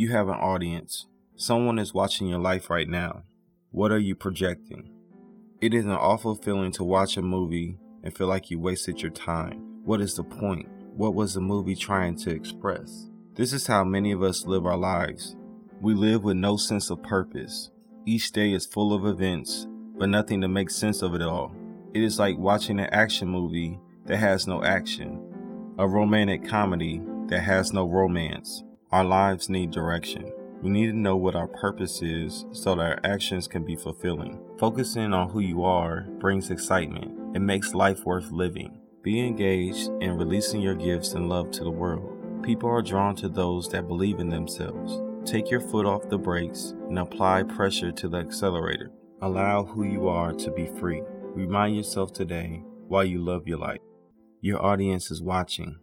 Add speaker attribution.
Speaker 1: You have an audience. Someone is watching your life right now. What are you projecting? It is an awful feeling to watch a movie and feel like you wasted your time. What is the point? What was the movie trying to express? This is how many of us live our lives. We live with no sense of purpose. Each day is full of events, but nothing to make sense of it all. It is like watching an action movie that has no action, a romantic comedy that has no romance. Our lives need direction. We need to know what our purpose is so that our actions can be fulfilling. Focusing on who you are brings excitement. It makes life worth living. Be engaged in releasing your gifts and love to the world. People are drawn to those that believe in themselves. Take your foot off the brakes and apply pressure to the accelerator. Allow who you are to be free. Remind yourself today why you love your life. Your audience is watching.